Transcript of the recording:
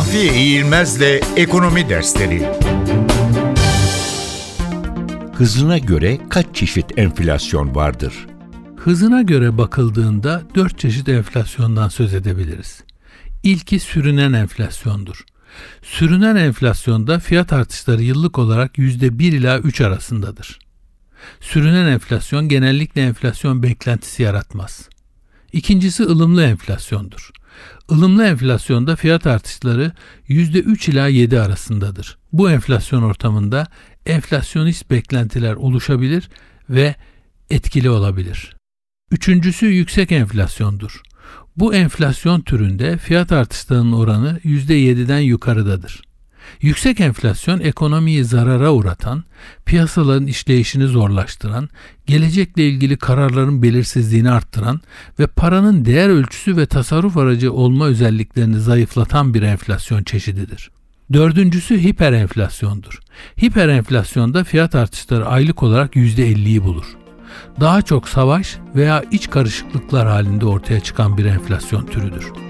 Mahfiye İğilmez'le Ekonomi Dersleri Hızına göre kaç çeşit enflasyon vardır? Hızına göre bakıldığında dört çeşit enflasyondan söz edebiliriz. İlki sürünen enflasyondur. Sürünen enflasyonda fiyat artışları yıllık olarak %1 ila 3 arasındadır. Sürünen enflasyon genellikle enflasyon beklentisi yaratmaz. İkincisi ılımlı enflasyondur. Ilımlı enflasyonda fiyat artışları %3 ila 7 arasındadır. Bu enflasyon ortamında enflasyonist beklentiler oluşabilir ve etkili olabilir. Üçüncüsü yüksek enflasyondur. Bu enflasyon türünde fiyat artışlarının oranı %7'den yukarıdadır. Yüksek enflasyon ekonomiyi zarara uğratan, piyasaların işleyişini zorlaştıran, gelecekle ilgili kararların belirsizliğini arttıran ve paranın değer ölçüsü ve tasarruf aracı olma özelliklerini zayıflatan bir enflasyon çeşididir. Dördüncüsü hiperenflasyondur. Hiperenflasyonda fiyat artışları aylık olarak %50'yi bulur. Daha çok savaş veya iç karışıklıklar halinde ortaya çıkan bir enflasyon türüdür.